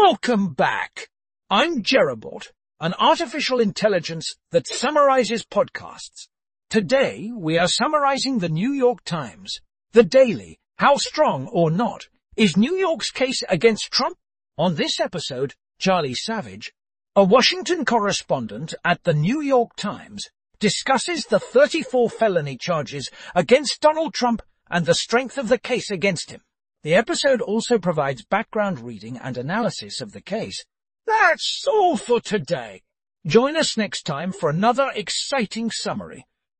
Welcome back. I'm Jerobot, an artificial intelligence that summarizes podcasts. Today, we are summarizing the New York Times, the daily, how strong or not is New York's case against Trump? On this episode, Charlie Savage, a Washington correspondent at the New York Times, discusses the 34 felony charges against Donald Trump and the strength of the case against him. The episode also provides background reading and analysis of the case. That's all for today. Join us next time for another exciting summary.